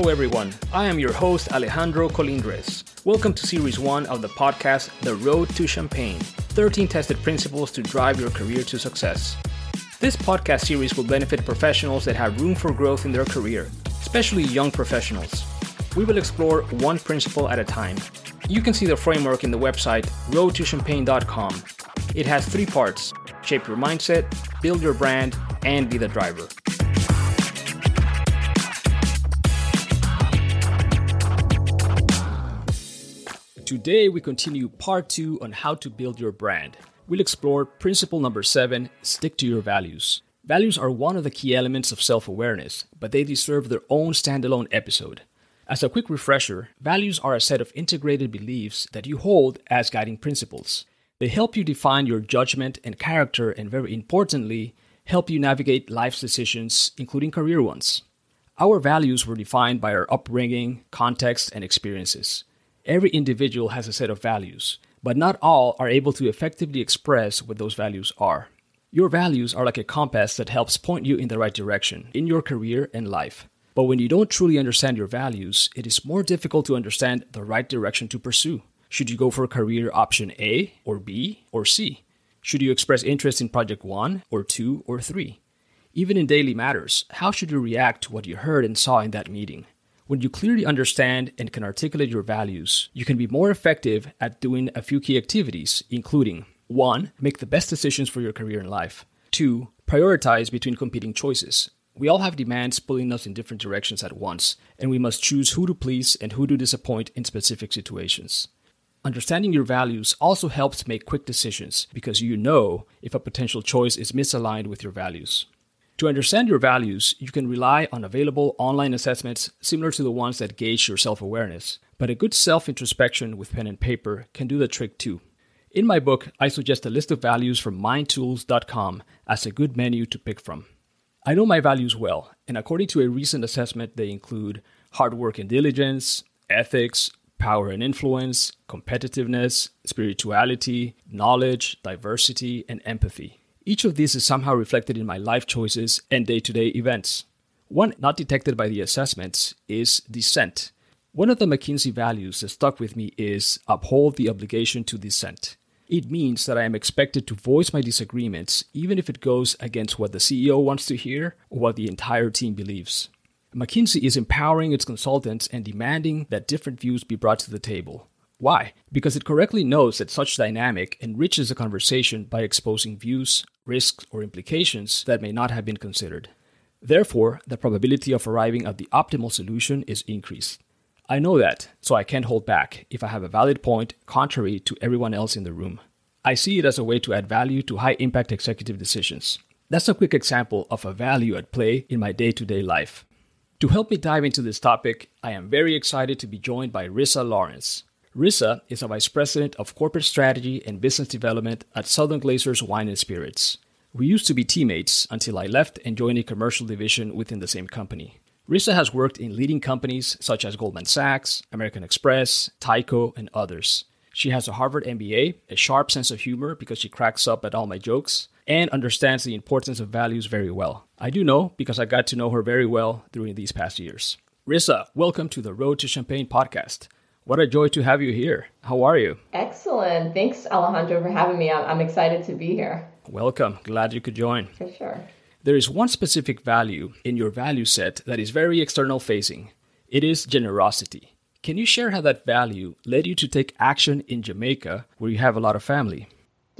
Hello, everyone. I am your host, Alejandro Colindres. Welcome to Series 1 of the podcast, The Road to Champagne 13 Tested Principles to Drive Your Career to Success. This podcast series will benefit professionals that have room for growth in their career, especially young professionals. We will explore one principle at a time. You can see the framework in the website roadtochampagne.com. It has three parts shape your mindset, build your brand, and be the driver. Today, we continue part two on how to build your brand. We'll explore principle number seven stick to your values. Values are one of the key elements of self awareness, but they deserve their own standalone episode. As a quick refresher, values are a set of integrated beliefs that you hold as guiding principles. They help you define your judgment and character, and very importantly, help you navigate life's decisions, including career ones. Our values were defined by our upbringing, context, and experiences. Every individual has a set of values, but not all are able to effectively express what those values are. Your values are like a compass that helps point you in the right direction in your career and life. But when you don't truly understand your values, it is more difficult to understand the right direction to pursue. Should you go for career option A or B or C? Should you express interest in project 1 or 2 or 3? Even in daily matters, how should you react to what you heard and saw in that meeting? When you clearly understand and can articulate your values, you can be more effective at doing a few key activities, including 1. Make the best decisions for your career and life. 2. Prioritize between competing choices. We all have demands pulling us in different directions at once, and we must choose who to please and who to disappoint in specific situations. Understanding your values also helps make quick decisions because you know if a potential choice is misaligned with your values. To understand your values, you can rely on available online assessments similar to the ones that gauge your self awareness, but a good self introspection with pen and paper can do the trick too. In my book, I suggest a list of values from mindtools.com as a good menu to pick from. I know my values well, and according to a recent assessment, they include hard work and diligence, ethics, power and influence, competitiveness, spirituality, knowledge, diversity, and empathy. Each of these is somehow reflected in my life choices and day to day events. One not detected by the assessments is dissent. One of the McKinsey values that stuck with me is uphold the obligation to dissent. It means that I am expected to voice my disagreements even if it goes against what the CEO wants to hear or what the entire team believes. McKinsey is empowering its consultants and demanding that different views be brought to the table. Why? Because it correctly knows that such dynamic enriches the conversation by exposing views, risks, or implications that may not have been considered. Therefore, the probability of arriving at the optimal solution is increased. I know that, so I can't hold back if I have a valid point contrary to everyone else in the room. I see it as a way to add value to high impact executive decisions. That's a quick example of a value at play in my day to day life. To help me dive into this topic, I am very excited to be joined by Rissa Lawrence. Rissa is a vice president of corporate strategy and business development at Southern Glazer's Wine and Spirits. We used to be teammates until I left and joined a commercial division within the same company. Rissa has worked in leading companies such as Goldman Sachs, American Express, Tyco, and others. She has a Harvard MBA, a sharp sense of humor because she cracks up at all my jokes, and understands the importance of values very well. I do know because I got to know her very well during these past years. Rissa, welcome to the Road to Champagne podcast. What a joy to have you here. How are you? Excellent. Thanks, Alejandro, for having me. I'm, excited to be here. Welcome. Glad you could join. For sure. There is one specific value in your value set that is very external facing it is generosity. Can you share how that value led you to take action in Jamaica, where you have a lot of family?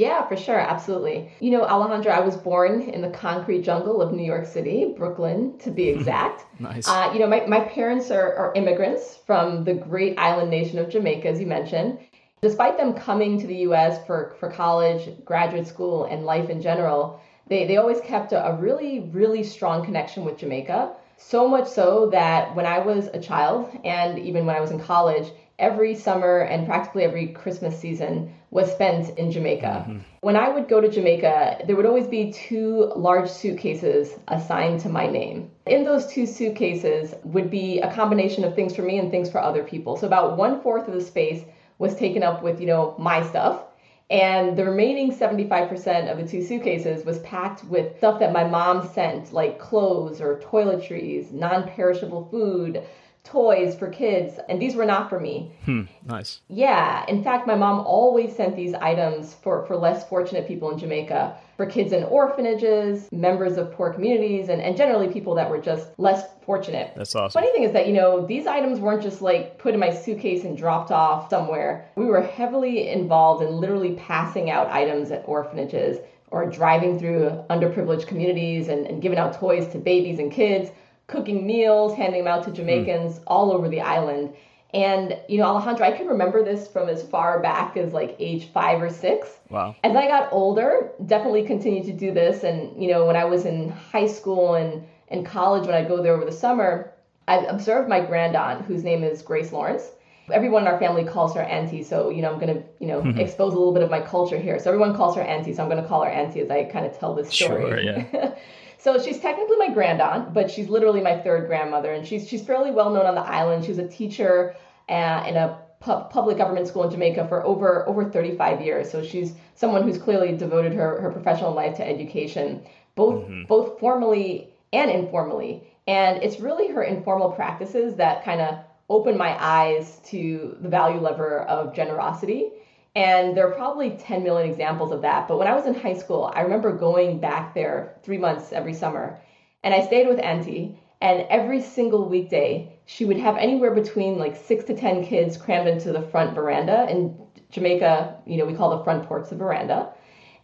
Yeah, for sure. Absolutely. You know, Alejandro, I was born in the concrete jungle of New York City, Brooklyn to be exact. nice. Uh, you know, my, my parents are, are immigrants from the great island nation of Jamaica, as you mentioned. Despite them coming to the US for, for college, graduate school, and life in general, they, they always kept a, a really, really strong connection with Jamaica. So much so that when I was a child and even when I was in college, every summer and practically every Christmas season was spent in Jamaica. Mm-hmm. When I would go to Jamaica, there would always be two large suitcases assigned to my name. In those two suitcases would be a combination of things for me and things for other people. So about one fourth of the space was taken up with, you know, my stuff. And the remaining 75% of the two suitcases was packed with stuff that my mom sent, like clothes or toiletries, non perishable food, toys for kids, and these were not for me. Hmm, nice. Yeah. In fact, my mom always sent these items for, for less fortunate people in Jamaica, for kids in orphanages, members of poor communities, and, and generally people that were just less fortunate. That's awesome. Funny thing is that, you know, these items weren't just like put in my suitcase and dropped off somewhere. We were heavily involved in literally passing out items at orphanages or driving through underprivileged communities and, and giving out toys to babies and kids cooking meals, handing them out to Jamaicans mm. all over the island. And, you know, Alejandro, I can remember this from as far back as like age five or six. Wow. As I got older, definitely continued to do this. And, you know, when I was in high school and, and college, when I'd go there over the summer, I observed my grand aunt, whose name is Grace Lawrence. Everyone in our family calls her auntie. So, you know, I'm going to, you know, mm-hmm. expose a little bit of my culture here. So everyone calls her auntie. So I'm going to call her auntie as I kind of tell this story. Sure, yeah. So she's technically my grand aunt, but she's literally my third grandmother, and she's she's fairly well known on the island. She was a teacher uh, in a pu- public government school in Jamaica for over over 35 years. So she's someone who's clearly devoted her her professional life to education, both mm-hmm. both formally and informally. And it's really her informal practices that kind of opened my eyes to the value lever of generosity and there are probably 10 million examples of that. But when I was in high school, I remember going back there three months every summer. And I stayed with Auntie. And every single weekday, she would have anywhere between like six to 10 kids crammed into the front veranda. In Jamaica, you know, we call the front porch the veranda.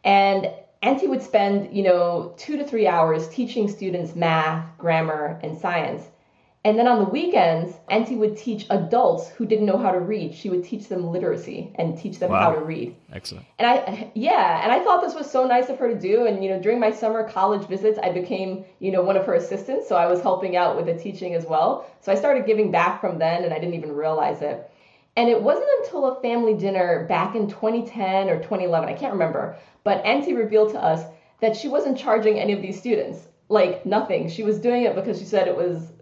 And Auntie would spend, you know, two to three hours teaching students math, grammar, and science. And then on the weekends, Auntie would teach adults who didn't know how to read. She would teach them literacy and teach them wow. how to read. Excellent. And I, yeah, and I thought this was so nice of her to do. And you know, during my summer college visits, I became, you know, one of her assistants. So I was helping out with the teaching as well. So I started giving back from then, and I didn't even realize it. And it wasn't until a family dinner back in 2010 or 2011, I can't remember, but Auntie revealed to us that she wasn't charging any of these students, like nothing. She was doing it because she said it was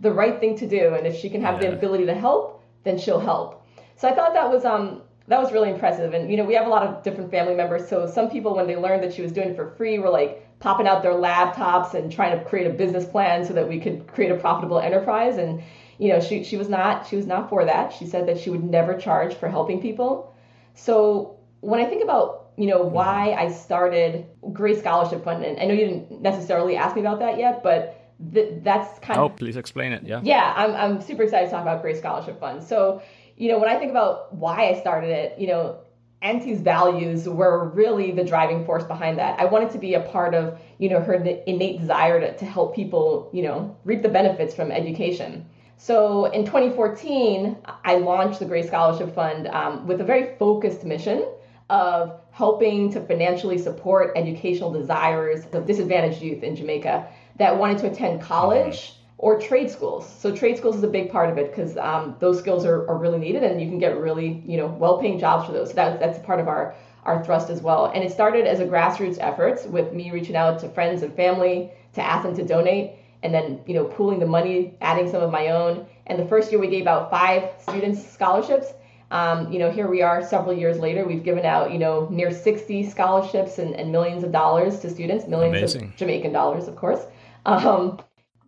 the right thing to do. And if she can have yeah. the ability to help, then she'll help. So I thought that was um that was really impressive. And you know, we have a lot of different family members. So some people, when they learned that she was doing it for free, were like popping out their laptops and trying to create a business plan so that we could create a profitable enterprise. And you know, she she was not she was not for that. She said that she would never charge for helping people. So when I think about you know why I started Grace Scholarship Fund, and I know you didn't necessarily ask me about that yet, but th- that's kind oh, of. Oh, please explain it. Yeah. Yeah, I'm, I'm super excited to talk about Grace Scholarship Fund. So, you know, when I think about why I started it, you know, Auntie's values were really the driving force behind that. I wanted to be a part of, you know, her innate desire to, to help people, you know, reap the benefits from education. So in 2014, I launched the Grace Scholarship Fund um, with a very focused mission of helping to financially support educational desires of disadvantaged youth in Jamaica that wanted to attend college or trade schools. So trade schools is a big part of it because um, those skills are, are really needed and you can get really, you know, well-paying jobs for those. So that, that's part of our, our thrust as well. And it started as a grassroots effort with me reaching out to friends and family to ask them to donate and then, you know, pooling the money, adding some of my own. And the first year we gave out five students scholarships. Um, you know, here we are several years later. We've given out, you know, near 60 scholarships and, and millions of dollars to students, millions Amazing. of Jamaican dollars, of course. Um,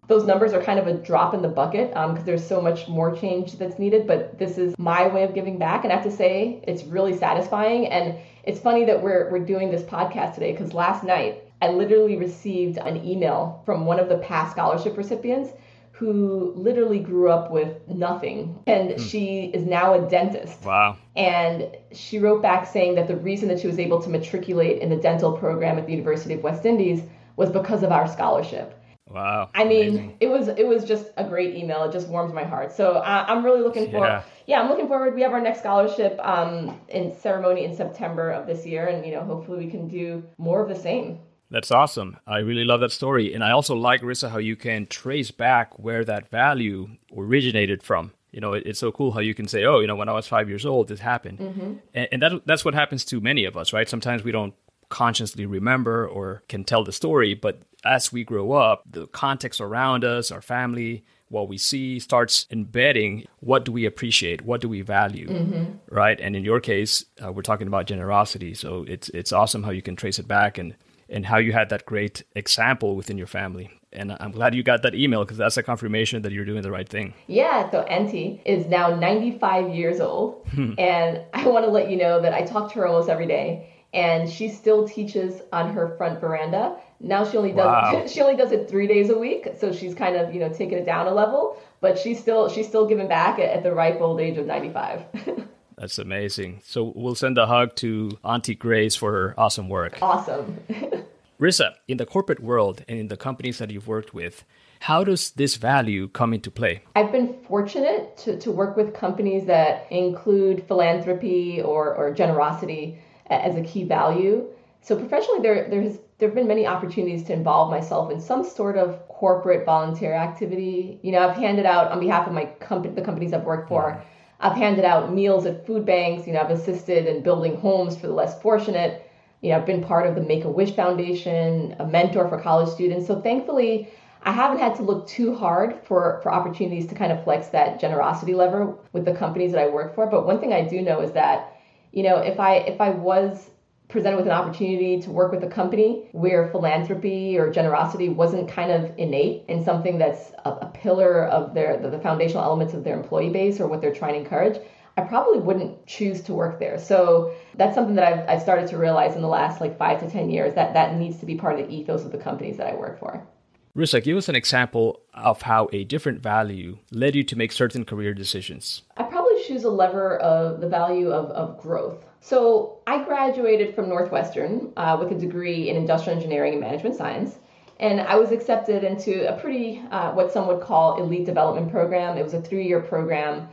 those numbers are kind of a drop in the bucket because um, there's so much more change that's needed. But this is my way of giving back, and I have to say it's really satisfying. And it's funny that we're we're doing this podcast today because last night I literally received an email from one of the past scholarship recipients who literally grew up with nothing and mm. she is now a dentist. Wow. And she wrote back saying that the reason that she was able to matriculate in the dental program at the University of West Indies was because of our scholarship. Wow. I mean, Amazing. it was it was just a great email. It just warms my heart. So uh, I'm really looking for yeah. yeah, I'm looking forward. We have our next scholarship um, in ceremony in September of this year, and you know, hopefully we can do more of the same. That's awesome. I really love that story, and I also like Rissa how you can trace back where that value originated from. You know, it, it's so cool how you can say, "Oh, you know, when I was five years old, this happened," mm-hmm. and, and that that's what happens to many of us, right? Sometimes we don't consciously remember or can tell the story, but as we grow up, the context around us, our family, what we see starts embedding what do we appreciate what do we value mm-hmm. right and in your case uh, we're talking about generosity so it's it's awesome how you can trace it back and and how you had that great example within your family. And I'm glad you got that email because that's a confirmation that you're doing the right thing. Yeah, so Auntie is now 95 years old. Hmm. and I want to let you know that I talk to her almost every day. And she still teaches on her front veranda. Now she only does wow. she only does it three days a week, so she's kind of you know taking it down a level. But she's still she's still giving back at, at the ripe old age of 95. That's amazing. So we'll send a hug to Auntie Grace for her awesome work. Awesome. Rissa, in the corporate world and in the companies that you've worked with, how does this value come into play? I've been fortunate to, to work with companies that include philanthropy or, or generosity as a key value. So professionally, there there's there have been many opportunities to involve myself in some sort of corporate volunteer activity. You know, I've handed out on behalf of my company, the companies I've worked for. I've handed out meals at food banks. You know, I've assisted in building homes for the less fortunate. You know, I've been part of the Make a Wish Foundation, a mentor for college students. So thankfully, I haven't had to look too hard for, for opportunities to kind of flex that generosity lever with the companies that I work for. But one thing I do know is that, you know, if I if I was presented with an opportunity to work with a company where philanthropy or generosity wasn't kind of innate and something that's a, a pillar of their the, the foundational elements of their employee base or what they're trying to encourage I probably wouldn't choose to work there. So that's something that I've, I've started to realize in the last like five to 10 years that that needs to be part of the ethos of the companies that I work for. Rissa, give us an example of how a different value led you to make certain career decisions. I probably choose a lever of the value of, of growth. So I graduated from Northwestern uh, with a degree in industrial engineering and management science. And I was accepted into a pretty, uh, what some would call elite development program. It was a three year program,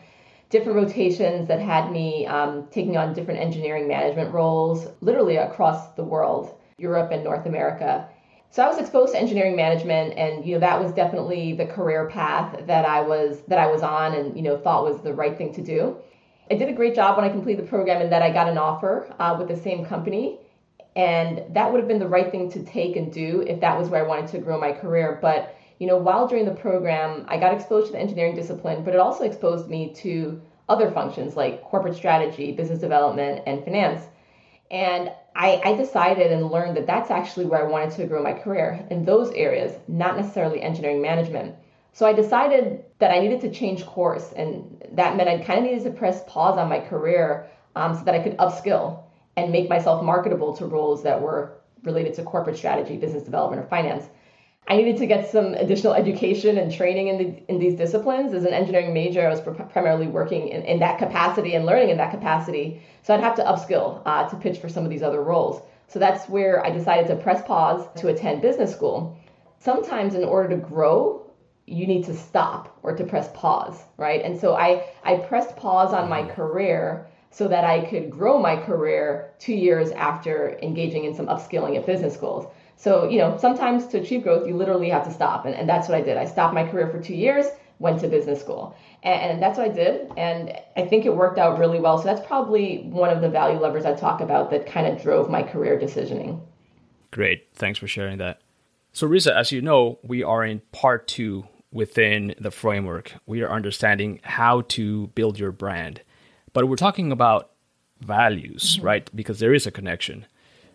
different rotations that had me um, taking on different engineering management roles, literally across the world, Europe and North America. So I was exposed to engineering management, and you know that was definitely the career path that I was that I was on, and you know thought was the right thing to do. I did a great job when I completed the program and that I got an offer uh, with the same company. And that would have been the right thing to take and do if that was where I wanted to grow my career. But, you know, while during the program, I got exposed to the engineering discipline, but it also exposed me to other functions like corporate strategy, business development, and finance. And I, I, decided and learned that that's actually where I wanted to grow my career in those areas, not necessarily engineering management. So I decided that I needed to change course, and that meant I kind of needed to press pause on my career um, so that I could upskill and make myself marketable to roles that were related to corporate strategy, business development, or finance. I needed to get some additional education and training in, the, in these disciplines. As an engineering major, I was pr- primarily working in, in, that capacity and learning in that capacity. So I'd have to upskill uh, to pitch for some of these other roles. So that's where I decided to press pause to attend business school. Sometimes, in order to grow, you need to stop or to press pause, right? And so I, I pressed pause on my mm-hmm. career so that I could grow my career two years after engaging in some upskilling at business schools. So, you know, sometimes to achieve growth, you literally have to stop. And, and that's what I did. I stopped my career for two years, went to business school. And, and that's what I did. And I think it worked out really well. So that's probably one of the value levers I talk about that kind of drove my career decisioning. Great. Thanks for sharing that. So, Rissa, as you know, we are in part two within the framework. We are understanding how to build your brand. But we're talking about values, mm-hmm. right? Because there is a connection.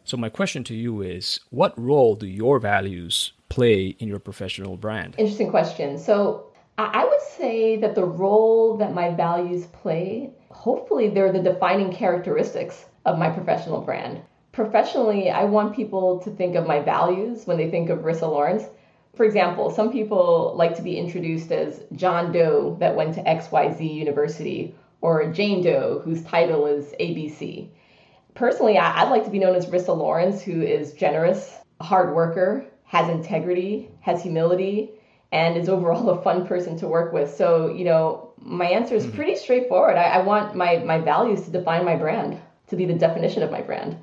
So, my question to you is what role do your values play in your professional brand? Interesting question. So, I would say that the role that my values play, hopefully, they're the defining characteristics of my professional brand. Professionally, I want people to think of my values when they think of Rissa Lawrence for example, some people like to be introduced as John Doe that went to XYZ University or Jane Doe whose title is ABC. Personally, I'd like to be known as Rissa Lawrence, who is generous, a hard worker, has integrity, has humility, and is overall a fun person to work with. So, you know, my answer is mm-hmm. pretty straightforward. I, I want my, my values to define my brand, to be the definition of my brand.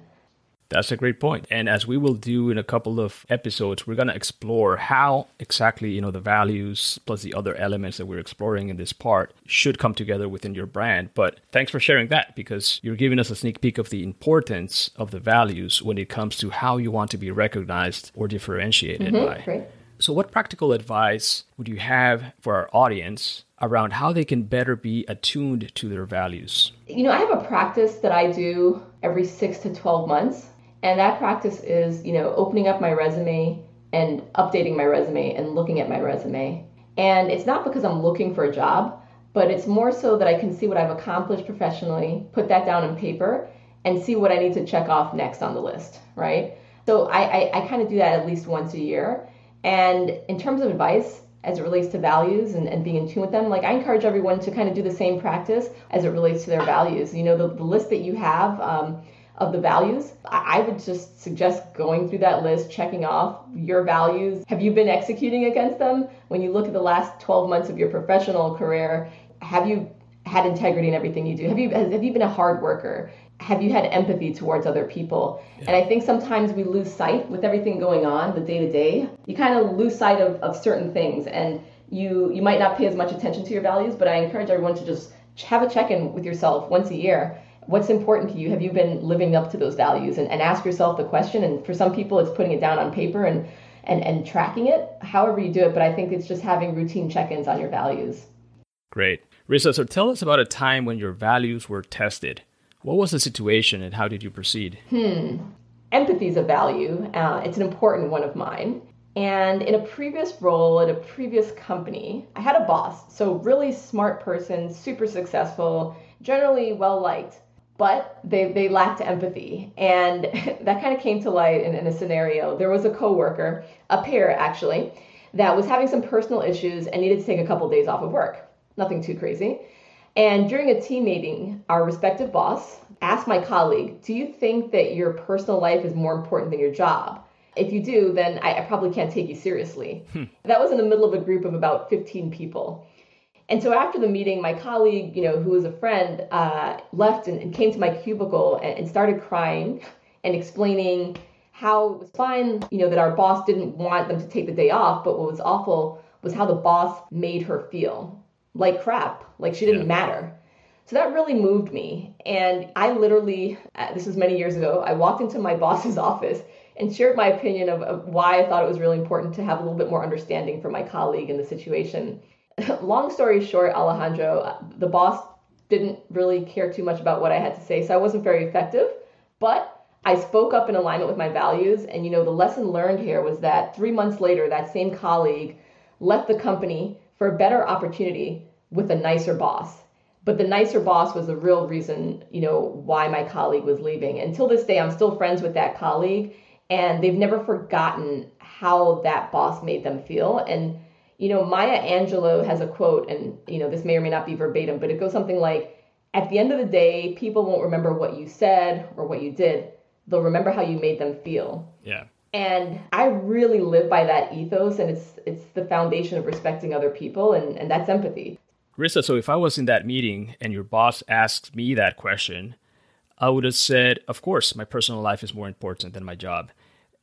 That's a great point. And as we will do in a couple of episodes, we're going to explore how exactly, you know, the values plus the other elements that we're exploring in this part should come together within your brand. But thanks for sharing that because you're giving us a sneak peek of the importance of the values when it comes to how you want to be recognized or differentiated mm-hmm, by. Great. So, what practical advice would you have for our audience around how they can better be attuned to their values? You know, I have a practice that I do every six to 12 months And that practice is, you know, opening up my resume and updating my resume and looking at my resume. And it's not because I'm looking for a job, but it's more so that I can see what I've accomplished professionally, put that down on paper, and see what I need to check off next on the list, right? So I, I, I kind of do that at least once a year. And in terms of advice, as it relates to values and, and being in tune with them, like I encourage everyone to kind of do the same practice as it relates to their values. You know, the, the list that you have um, of the values, I, would just suggest going through that list, checking off your values. Have you been executing against them? When you look at the last 12 months of your professional career, have you had integrity in everything you do? Have you have you been a hard worker? have you had empathy towards other people? Yeah. And I think sometimes we lose sight with everything going on, the day to day. You kind of lose sight of, of certain things and you you might not pay as much attention to your values, but I encourage everyone to just have a check-in with yourself once a year. What's important to you? Have you been living up to those values? And, and ask yourself the question. And for some people, it's putting it down on paper and, and, and tracking it, however you do it. But I think it's just having routine check ins on your values. Great. Rissa, so tell us about a time when your values were tested. What was the situation and how did you proceed? Hmm. Empathy is a value. Uh, it's an important one of mine. And in a previous role at a previous company, I had a boss. So, really smart person, super successful, generally well liked, but they, they lacked empathy. And that kind of came to light in, in a scenario. There was a coworker, a pair actually, that was having some personal issues and needed to take a couple days off of work. Nothing too crazy. And during a team meeting, our respective boss asked my colleague, Do you think that your personal life is more important than your job? If you do, then I, I probably can't take you seriously. Hmm. That was in the middle of a group of about 15 people. And so after the meeting, my colleague, you know, who was a friend, uh, left and, and, came to my cubicle and, and started crying and explaining how it was fine, you know, that our boss didn't want them to take the day off, but what was awful was how the boss made her feel like crap, like she didn't yeah. matter. So that really moved me. And I literally, uh, this was many years ago, I walked into my boss's office and shared my opinion of, of, why I thought it was really important to have a little bit more understanding for my colleague in the situation. Long story short, Alejandro, the boss didn't really care too much about what I had to say, so I wasn't very effective. But I spoke up in alignment with my values. And, you know, the lesson learned here was that three months later, that same colleague left the company for a better opportunity with a nicer boss. But the nicer boss was the real reason, you know, why my colleague was leaving. Until this day, I'm still friends with that colleague, and they've never forgotten how that boss made them feel. And you know, Maya Angelou has a quote, and you know, this may or may not be verbatim, but it goes something like, "At the end of the day, people won't remember what you said or what you did; they'll remember how you made them feel." Yeah. And I really live by that ethos, and it's it's the foundation of respecting other people, and, and that's empathy. Rissa, so if I was in that meeting and your boss asked me that question, I would have said, of course, my personal life is more important than my job.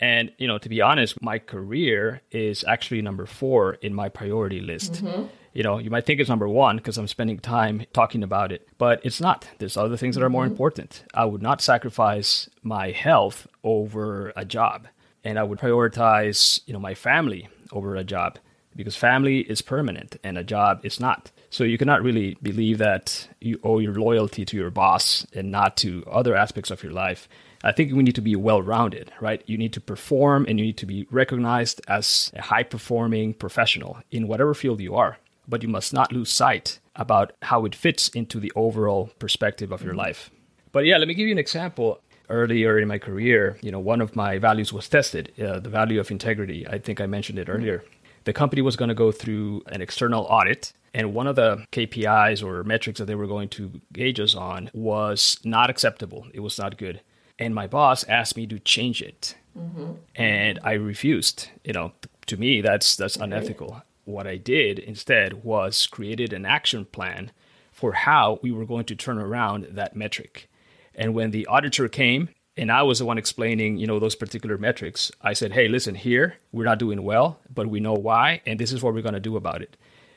And, you know, to be honest, my career is actually number four in my priority list. Mm-hmm. You know, you might think it's number one because I'm spending time talking about it, but it's not. There's other things that are more mm-hmm. important. I would not sacrifice my health over a job and I would prioritize, you know, my family over a job because family is permanent and a job is not. So you cannot really believe that you owe your loyalty to your boss and not to other aspects of your life. I think we need to be well rounded, right? You need to perform and you need to be recognized as a high performing professional in whatever field you are. But you must not lose sight about how it fits into the overall perspective of your life. But yeah, let me give you an example earlier in my career, you know, one of my values was tested, uh, the value of integrity. I think I mentioned it earlier. The company was going to go through an external audit, and one of the KPIs or metrics that they were going to gauge us on was not acceptable. It was not good. And my boss asked me to change it. Mm-hmm. And I refused. You know, to me, that's that's unethical. What I did instead was created an action plan for how we were going to turn around that metric. And when the auditor came and I was the one explaining, you know, those particular metrics, I said, "Hey, listen, here we're not doing well, but we know why, and this is what we're going to do about it."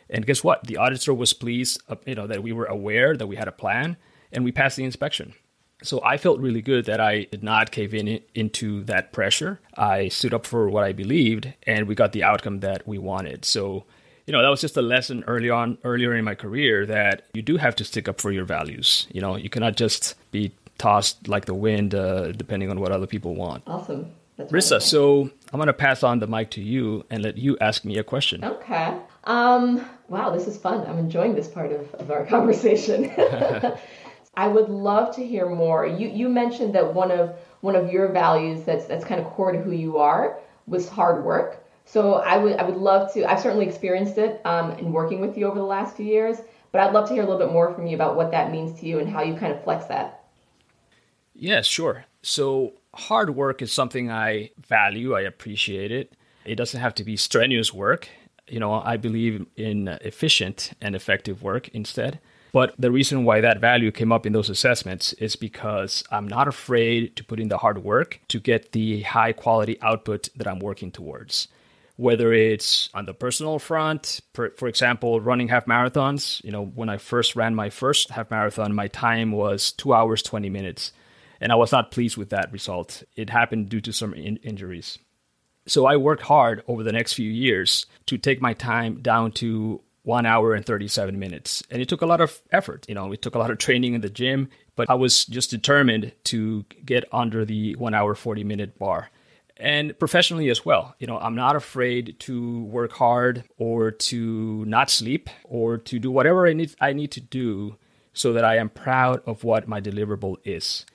And guess what? The auditor was pleased, uh, you know, that we were aware that we had a plan, and we passed the inspection. So I felt really good that I did not cave in into that pressure. I stood up for what I believed, and we got the outcome that we wanted. So you know that was just a lesson early on earlier in my career that you do have to stick up for your values you know you cannot just be tossed like the wind, uh, depending on what other people want. Awesome. That's Rissa, wonderful. so I'm going to pass on the mic to you and let you ask me a question. Okay. Um, wow, this is fun. I'm enjoying this part of, of our conversation. I would love to hear more. You you mentioned that one of one of your values that's that's kind of core to who you are was hard work. So I would I would love to. I've certainly experienced it um, in working with you over the last few years, but I'd love to hear a little bit more from you about what that means to you and how you kind of flex that. Yeah, sure. So hard work is something I value. I appreciate it. It doesn't have to be strenuous work. You know, I believe in efficient and effective work instead. But the reason why that value came up in those assessments is because I'm not afraid to put in the hard work to get the high quality output that I'm working towards. Whether it's on the personal front, for, for example, running half marathons. You know, when I first ran my first half marathon, my time was two hours, 20 minutes. And I was not pleased with that result. It happened due to some in- injuries. So I worked hard over the next few years to take my time down to one hour and 37 minutes. And it took a lot of effort. You know, it took a lot of training in the gym, but I was just determined to get under the one hour, 40 minute bar. And professionally as well. You know, I'm not afraid to work hard or to not sleep or to do whatever I need, I need to do so that I am proud of what my deliverable is.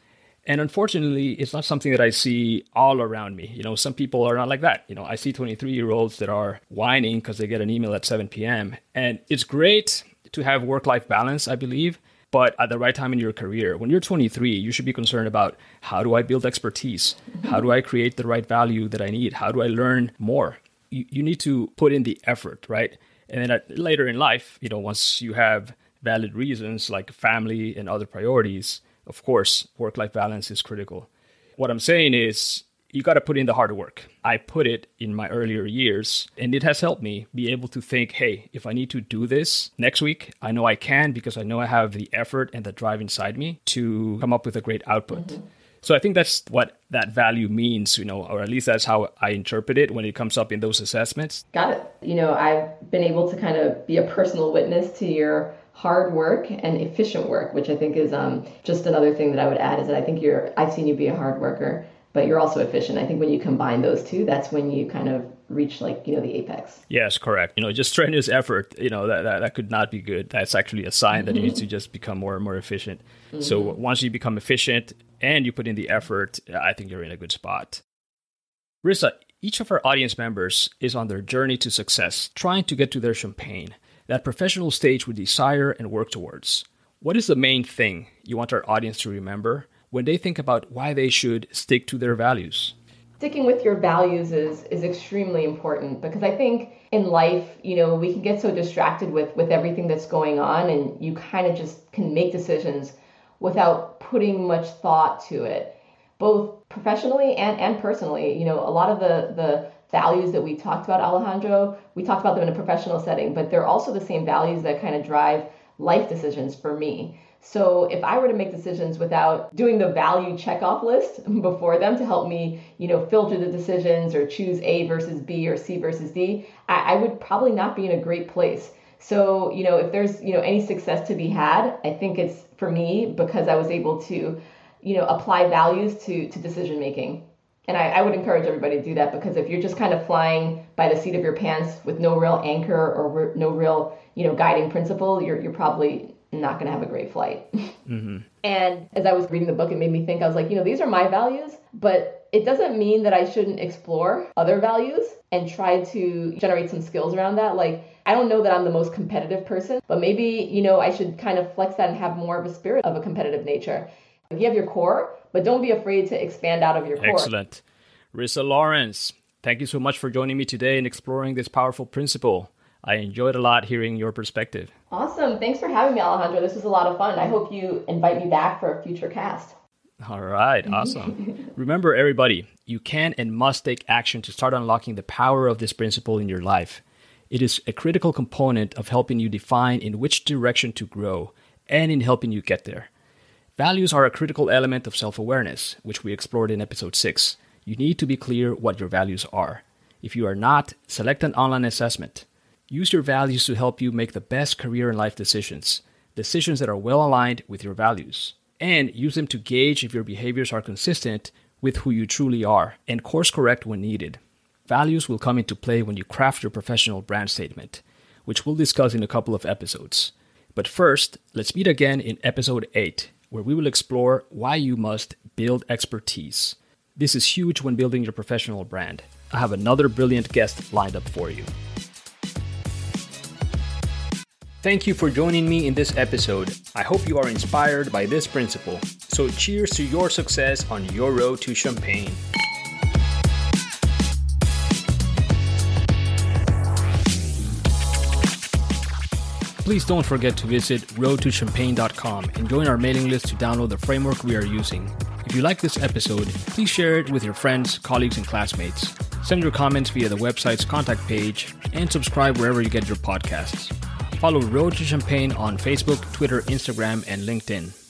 And unfortunately, it's not something that I see all around me. You know, some people are not like that. You know, I see 23 year olds that are whining because they get an email at 7 p.m. And it's great to have work life balance, I believe. But at the right time in your career, when you're 23, you should be concerned about how do I build expertise? Mm-hmm. How do I create the right value that I need? How do I learn more? You, you need to put in the effort, right? And then at, later in life, you know, once you have valid reasons like family and other priorities, of course, work life balance is critical. What I'm saying is, you got to put in the hard work. I put it in my earlier years, and it has helped me be able to think hey, if I need to do this next week, I know I can because I know I have the effort and the drive inside me to come up with a great output. Mm-hmm. So I think that's what that value means, you know, or at least that's how I interpret it when it comes up in those assessments. Got it. You know, I've been able to kind of be a personal witness to your hard work and efficient work, which I think is um, just another thing that I would add is that I think you're, I've seen you be a hard worker, but you're also efficient. I think when you combine those two, that's when you kind of reach like, you know, the apex. Yes, correct. You know, just strenuous effort, you know, that, that, that could not be good. That's actually a sign mm-hmm. that you need to just become more and more efficient. Mm-hmm. So once you become efficient and you put in the effort, I think you're in a good spot. Rissa, each of our audience members is on their journey to success, trying to get to their champagne that professional stage we desire and work towards. What is the main thing you want our audience to remember when they think about why they should stick to their values? Sticking with your values is is extremely important because I think in life, you know, we can get so distracted with with everything that's going on and you kind of just can make decisions without putting much thought to it both professionally and, and personally. You know, a lot of the the values that we talked about, Alejandro, we talked about them in a professional setting, but they're also the same values that kind of drive life decisions for me. So if I were to make decisions without doing the value checkoff list before them to help me, you know, filter the decisions or choose A versus B or C versus D, I, I would probably not be in a great place. So, you know, if there's, you know, any success to be had, I think it's for me because I was able to, you know, apply values to to decision making and I, I, would encourage everybody to do that because if you're just kind of flying by the seat of your pants with no real anchor or re- no real you know guiding principle you're, you're probably not going to have a great flight. Mm-hmm. and as i was reading the book it made me think i was like you know these are my values but it doesn't mean that i shouldn't explore other values and try to generate some skills around that. Like i don't know that i'm the most competitive person but maybe you know i should kind of flex that and have more of a spirit of a competitive nature. If you have your core but don't be afraid to expand out of your core. Excellent. Rissa Lawrence, thank you so much for joining me today and exploring this powerful principle. I enjoyed a lot hearing your perspective. Awesome. Thanks for having me, Alejandro. This was a lot of fun. I hope you invite me back for a future cast. All right, awesome. Remember, everybody, you can and must take action to start unlocking the power of this principle in your life. It is a critical component of helping you define in which direction to grow and in helping you get there. Values are a critical element of self awareness, which we explored in episode 6. You need to be clear what your values are. If you are not, select an online assessment. Use your values to help you make the best career and life decisions, decisions that are well aligned with your values. and use them to gauge if your behaviors are consistent with who you truly are and course correct when needed. Values will come into play when you craft your professional brand statement, which we'll discuss in a couple of episodes. But first, let's meet again in episode 8, where we will explore why you must build expertise. This is huge when building your professional brand. I have another brilliant guest lined up for you. Thank you for joining me in this episode. I hope you are inspired by this principle. So, cheers to your success on your road to champagne. Please don't forget to visit roadtochampagne.com and join our mailing list to download the framework we are using. If you like this episode, please share it with your friends, colleagues, and classmates. Send your comments via the website's contact page and subscribe wherever you get your podcasts. Follow Road to Champagne on Facebook, Twitter, Instagram, and LinkedIn.